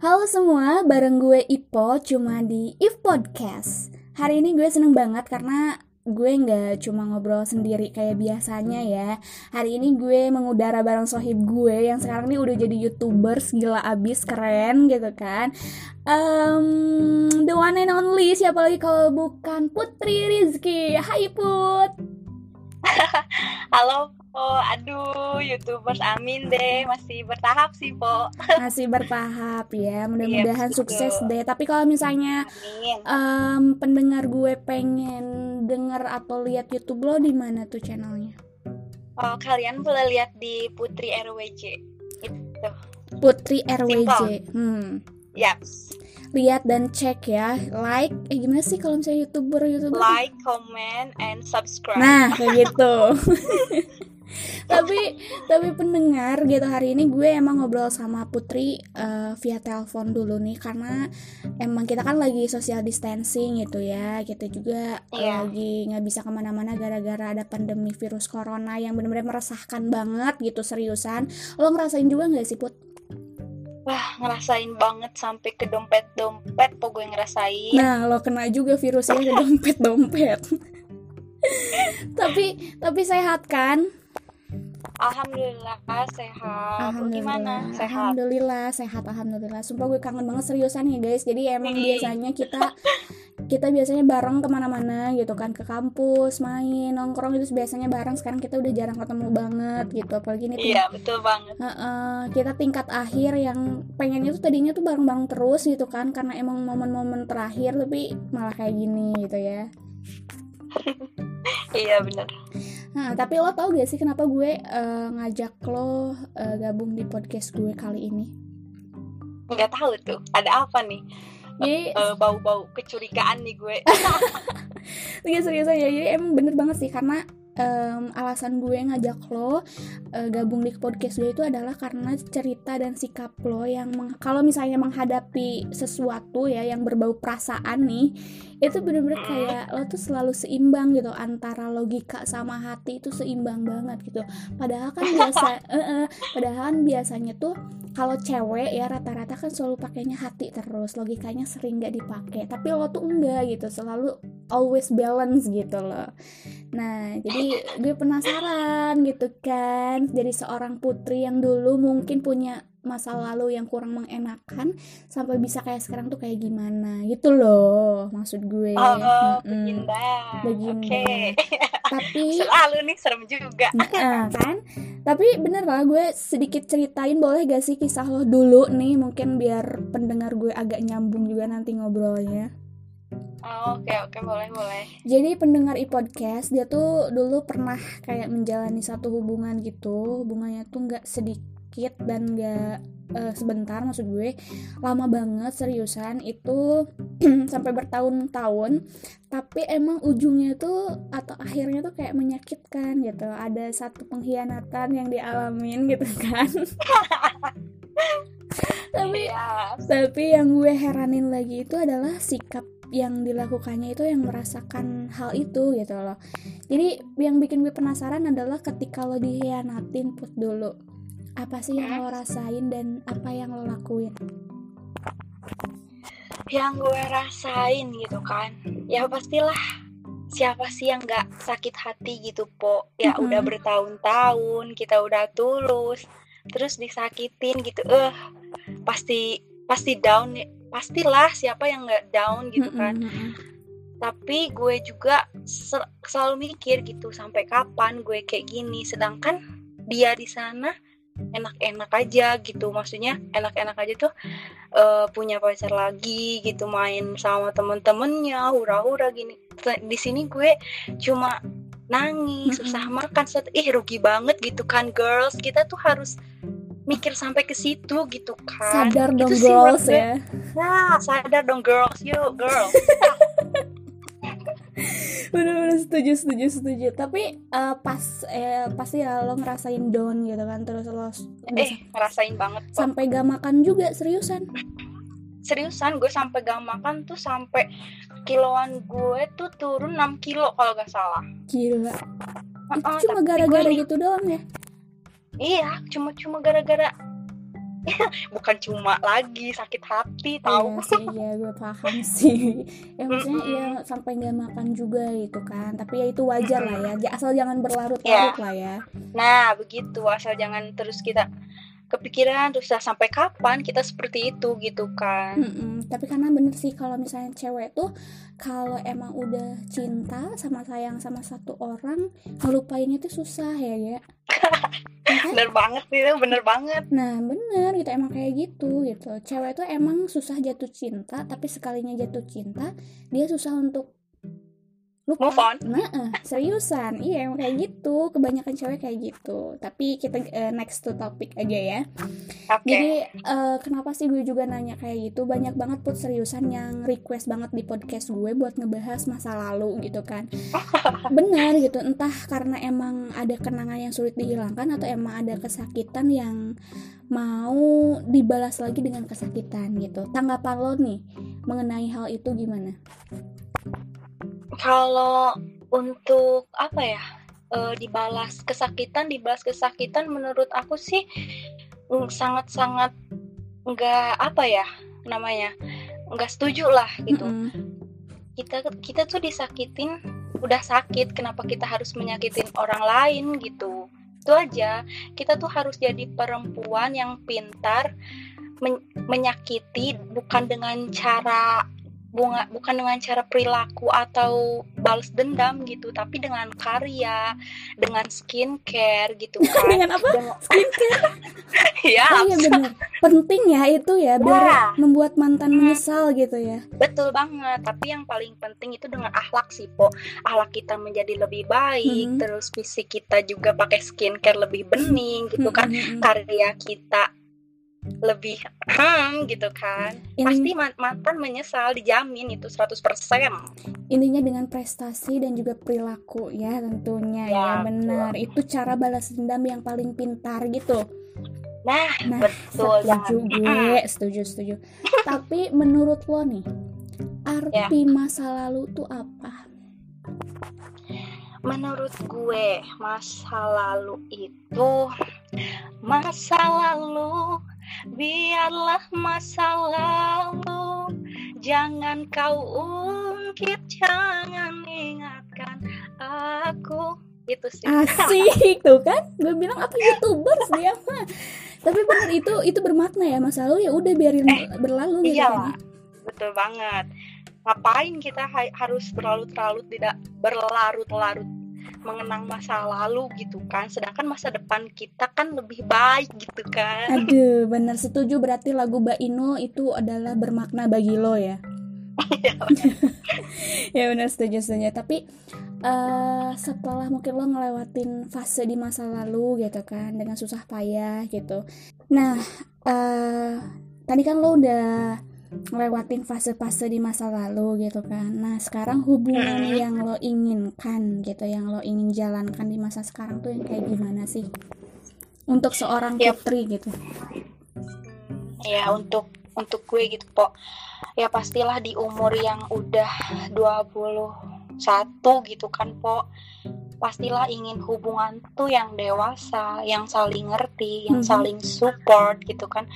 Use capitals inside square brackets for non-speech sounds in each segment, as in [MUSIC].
Halo semua, bareng gue Ipo cuma di If Podcast. Hari ini gue seneng banget karena gue nggak cuma ngobrol sendiri kayak biasanya ya. Hari ini gue mengudara bareng sohib gue yang sekarang ini udah jadi youtubers gila abis keren gitu kan. Um, the one and only siapa lagi kalau bukan Putri Rizky. Hai Put. [LAUGHS] Halo Po, aduh youtubers amin deh masih bertahap sih Po. Masih bertahap ya, mudah-mudahan Iya, sukses betul. deh. Tapi kalau misalnya Amin. em, pendengar gue pengen denger atau lihat YouTube lo di mana tuh channelnya? Oh, kalian boleh lihat di Putri RWJ. Itu. Putri RWJ. Hmm. Yaps. Lihat dan cek ya. Like, eh gimana sih kalau misalnya YouTuber YouTuber? Like, comment, and subscribe. Nah, kayak gitu. [LAUGHS] tapi tapi pendengar gitu hari ini gue emang ngobrol sama Putri eh, via telepon dulu nih karena emang kita kan lagi social distancing gitu ya kita juga Iya. lagi nggak bisa ke mana-mana gara-gara ada pandemi virus corona yang benar-benar meresahkan banget gitu seriusan lo ngerasain juga nggak sih Put? Wah, ngerasain banget sampai ke dompet-dompet Po gue ngerasain. Nah lo kena juga virusnya ke dompet-dompet [LAUGHS] tapi tapi sehat kan? Alhamdulillah sehat. Lu gimana? Sehat. Alhamdulillah sehat alhamdulillah. Sumpah gue kangen banget seriusan ya guys. Jadi emang Ih. biasanya kita kita biasanya bareng ke mana-mana gitu kan ke kampus main nongkrong itu biasanya bareng. Sekarang kita udah jarang ketemu banget gitu. Apalagi ini Iya, betul banget. Heeh, kita tingkat akhir yang pengennya tuh tadinya tuh bareng-bareng terus gitu kan karena emang momen-momen terakhir tapi malah kayak gini gitu ya. [LAUGHS] Iya, bener. Nah, tapi lo tau gak sih kenapa gue eh, ngajak lo eh, gabung di podcast gue kali ini? Nggak tahu tuh, ada apa nih? Jadi Eh, bau-bau kecurigaan nih gue. [LAUGHS] Iya serius aja jadi emang bener banget sih karena em, alasan gue ngajak lo eh, gabung di podcast gue itu adalah karena cerita dan sikap lo yang meng- kalau misalnya menghadapi sesuatu ya yang berbau perasaan nih itu bener-bener kayak lo tuh selalu seimbang gitu antara logika sama hati itu seimbang banget gitu. Padahal kan biasa [LAUGHS] eh, eh, padahal kan biasanya tuh kalau cewek ya rata-rata kan selalu pakainya hati terus logikanya sering nggak dipakai tapi lo tuh enggak gitu selalu always balance gitu loh nah jadi [LAUGHS] gue penasaran gitu kan jadi seorang putri yang dulu mungkin punya masa lalu yang kurang mengenakan sampai bisa kayak sekarang tuh kayak gimana gitu loh maksud gue Oh, Mm-mm. begini. Begini. Oke. tapi [LAUGHS] Selalu nih serem juga. Nah, kan tapi bener lah gue sedikit ceritain boleh gak sih kisah lo dulu nih mungkin biar pendengar gue agak nyambung juga nanti ngobrolnya Oh, Oke, oke, boleh, boleh. jadi pendengar e-podcast dia tuh dulu pernah kayak menjalani satu hubungan gitu. Hubungannya tuh nggak sedikit dan nggak eh, sebentar maksud gue. Lama banget seriusan. Itu [CLEARS THROAT] sampai bertahun-tahun. Tapi emang ujungnya tuh atau akhirnya tuh kayak menyakitkan gitu. Ada satu pengkhianatan yang dialamin gitu kan. [LAUGHS] Tapi Iya. tapi yang gue heranin lagi itu adalah sikap yang dilakukannya itu yang merasakan hal itu gitu loh jadi yang bikin gue penasaran adalah ketika lo dihianatin put dulu apa sih yang lo rasain dan apa yang lo lakuin Yang gue rasain gitu kan. Ya pastilah siapa sih yang nggak sakit hati gitu, Po. Ya Mm-mm. udah bertahun-tahun kita udah tulus, terus disakitin gitu. Eh, pasti pasti down. Pastilah siapa yang nggak down gitu kan. Tapi gue juga sel- selalu mikir gitu sampai kapan gue kayak gini sedangkan dia di sana enak-enak aja gitu maksudnya enak-enak aja tuh eh, punya pacar lagi gitu main sama temen-temennya hura-hura gini di sini gue cuma nangis Mm-mm. susah makan set- ih rugi banget gitu kan girls kita tuh harus mikir sampai ke situ gitu kan sadar dong Itu sih girls gue. ya Nah, sadar dong girls, yuk girls. [LAUGHS] bener-bener setuju setuju setuju tapi eh, pas eh, pasti ya lo ngerasain down gitu kan terus lo eh, ngerasain banget kok. sampai gak makan juga seriusan Seriusan gue sampai gak makan tuh sampai kiloan gue tuh turun 6 kilo kalau gak salah. gila Heeh, cuma gara-gara gitu doang ya Iya, cuma cuma gara-gara [LAUGHS] bukan cuma lagi sakit hati Iya tahu sih, iya gue paham [LAUGHS] sih. Ya maksudnya Mm-mm. ya sampai nggak makan juga gitu kan. Tapi ya itu wajar lah ya. Asal jangan Iya. berlarut-larut lah ya. nah begitu asal jangan terus kita kepikiran terus "Ah, sampai kapan kita seperti itu gitu kan Mm-mm. Tapi karena bener sih kalau misalnya cewek tuh kalau emang udah cinta sama sayang sama satu orang ngelupainnya tuh susah ya ya. [LAUGHS] [LAUGHS] Bener banget itu bener banget Nah bener gitu emang kayak gitu gitu. Cewek tuh emang susah jatuh cinta tapi sekalinya jatuh cinta dia susah untuk lupa. Move on. Nah seriusan iya emang kayak gitu. Kebanyakan cewek kayak gitu. Tapi kita eh, next to topic aja ya. oke Jadi eh, kenapa sih gue juga nanya kayak gitu? Banyak banget put seriusan yang request banget di podcast gue buat ngebahas masa lalu gitu kan. [LAUGHS] Bener gitu, entah karena emang ada kenangan yang sulit dihilangkan atau emang ada kesakitan yang mau dibalas lagi dengan kesakitan gitu. Tanggapan lo nih mengenai hal itu gimana? Kalau untuk apa ya eh, dibalas kesakitan dibalas kesakitan menurut aku sih mm, sangat-sangat nggak apa ya namanya nggak setuju lah gitu. Mm-mm. kita kita tuh disakitin udah sakit kenapa kita harus menyakitin orang lain gitu? Itu aja. Kita tuh harus jadi perempuan yang pintar men- menyakiti bukan dengan cara bunga bukan dengan cara perilaku atau balas dendam gitu tapi dengan karya dengan skincare gitu [LAUGHS] kan Dengan apa? Dengan- Skincare. [LAUGHS] ya Oh iya bener. Penting ya itu ya biar Ya. membuat mantan menyesal gitu ya. Betul banget, tapi yang paling penting itu dengan akhlak sih, Po. Akhlak kita menjadi lebih baik, Mhm. terus fisik kita juga pakai skincare lebih bening gitu kan. Mm-mm. Karya kita lebih hmm gitu kan. Ini- Pasti man- mantan menyesal dijamin itu 100%. intinya dengan prestasi dan juga perilaku ya tentunya ya, Ya, benar. Itu cara balas dendam yang paling pintar gitu. Nah, nah betul setuju gue setuju setuju. Tapi menurut lo nih arti Ya. masa lalu tuh apa? Menurut gue, masa lalu itu masa lalu biarlah masa lalu jangan kau ungkit jangan ingatkan aku. Itu sih. Asik tuh kan? Gue bilang apa youtubers dia mah tapi benar itu itu bermakna ya masa lalu ya udah biarin berlalu gitu iya. kan. Lah betul banget. Ngapain kita ha- harus berlarut-larut tidak berlarut-larut mengenang masa lalu gitu kan. Sedangkan masa depan kita kan lebih baik gitu kan. Aduh benar setuju. Berarti lagu Baino itu adalah bermakna bagi lo ya? [LAUGHS] Ya benar setuju setuju. Tapi eh setelah mungkin lo ngelewatin fase di masa lalu gitu kan dengan susah payah gitu. Nah eh tadi kan lo udah ngelewatin fase-fase di masa lalu gitu kan. Nah sekarang hubungan yang lo inginkan gitu yang lo ingin jalankan di masa sekarang tuh yang kayak gimana sih? Untuk seorang Yap. putri gitu. Ya untuk untuk gue gitu po. Ya pastilah di umur yang udah 21 gitu kan po. Pastilah ingin hubungan tuh yang dewasa yang saling ngerti yang Mhm. saling support gitu kan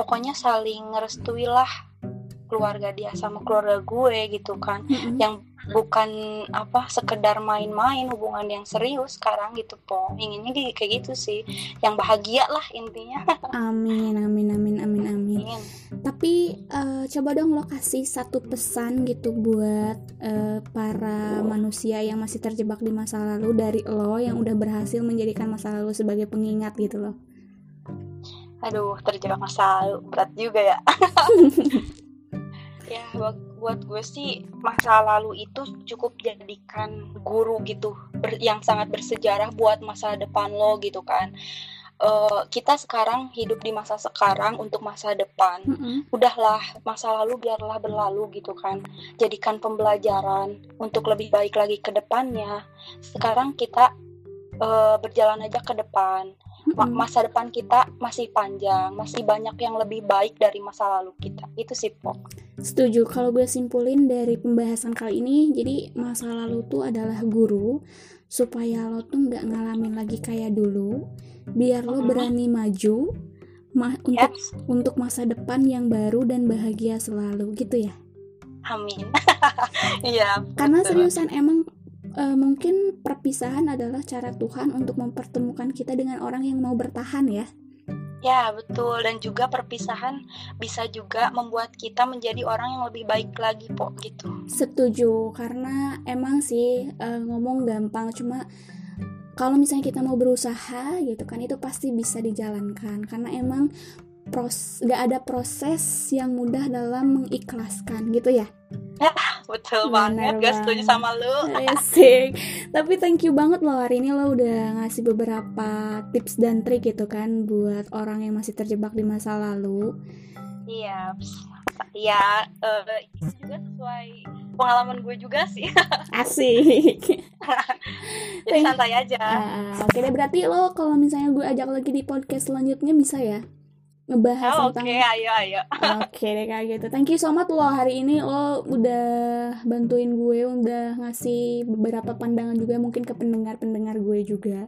pokoknya saling ngerestui lah keluarga dia sama keluarga gue gitu kan. Mm-mm. yang bukan apa sekedar main-main hubungan yang serius sekarang gitu po. Inginnya kayak- kayak gitu sih. Yang bahagia lah intinya. [LAUGHS] Amin amin amin amin amin. Ingin Tapi eh, coba dong lo kasih satu pesan gitu buat eh, para manusia yang masih terjebak di masa lalu dari lo yang udah berhasil menjadikan masa lalu sebagai pengingat gitu loh. Aduh, terjebak masa lalu berat juga ya. [LAUGHS] ya, buat, buat gue sih masa lalu itu cukup jadikan guru gitu, ber- yang sangat bersejarah buat masa depan lo gitu kan. Eh, kita sekarang hidup di masa sekarang untuk masa depan. Mm-mm. Udahlah, masa lalu biarlah berlalu gitu kan. Jadikan pembelajaran untuk lebih baik lagi ke depannya. Sekarang kita eh, berjalan aja ke depan Mm-mm. masa depan kita masih panjang, masih banyak yang lebih baik dari masa lalu kita. Itu sih, Po. Setuju. Kalau gue simpulin dari pembahasan kali ini, jadi masa lalu tuh adalah guru supaya lo tuh nggak ngalamin lagi kayak dulu, biar lo Mhm. berani maju, ma untuk untuk masa depan yang baru dan bahagia selalu gitu ya amin [LAUGHS] iya karena seriusan emang uh, mungkin perpisahan adalah cara Tuhan untuk mempertemukan kita dengan orang yang mau bertahan ya Ya, betul. Dan juga perpisahan bisa juga membuat kita menjadi orang yang lebih baik lagi, Po, gitu. Setuju, karena emang sih uh, ngomong gampang, cuma kalau misalnya kita mau berusaha gitu kan itu pasti bisa dijalankan karena emang pros gak ada proses yang mudah dalam mengikhlaskan gitu ya ya [LAUGHS] betul Bener banget gak setuju sama lu. Asik tapi thank you banget loh hari ini lo udah ngasih beberapa tips dan trik gitu kan buat orang yang masih terjebak di masa lalu. Iya ya uh, itu juga sesuai pengalaman gue juga sih. [LAUGHS] Asik. [LAUGHS] Jadi santai aja. Uh, oke deh berarti lo kalau misalnya gue ajak lagi di podcast selanjutnya bisa ya ngebahas oh, tentang oke okay, ayo ayo [LAUGHS] oke okay, deh kayak gitu thank you so much lo hari ini lo udah bantuin gue udah ngasih beberapa pandangan juga mungkin ke pendengar pendengar gue juga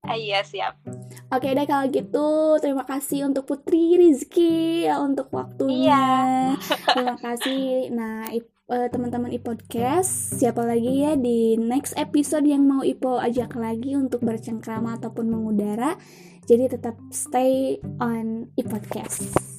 Ah, iya siap. Oke deh kalau gitu terima kasih untuk Putri Rizky ya untuk waktunya. Iya. [LAUGHS] terima kasih. Nah uh, teman-teman e-podcast siapa lagi ya di next episode yang mau Ipo ajak lagi untuk bercengkrama ataupun mengudara. Jadi tetap stay on e-podcast.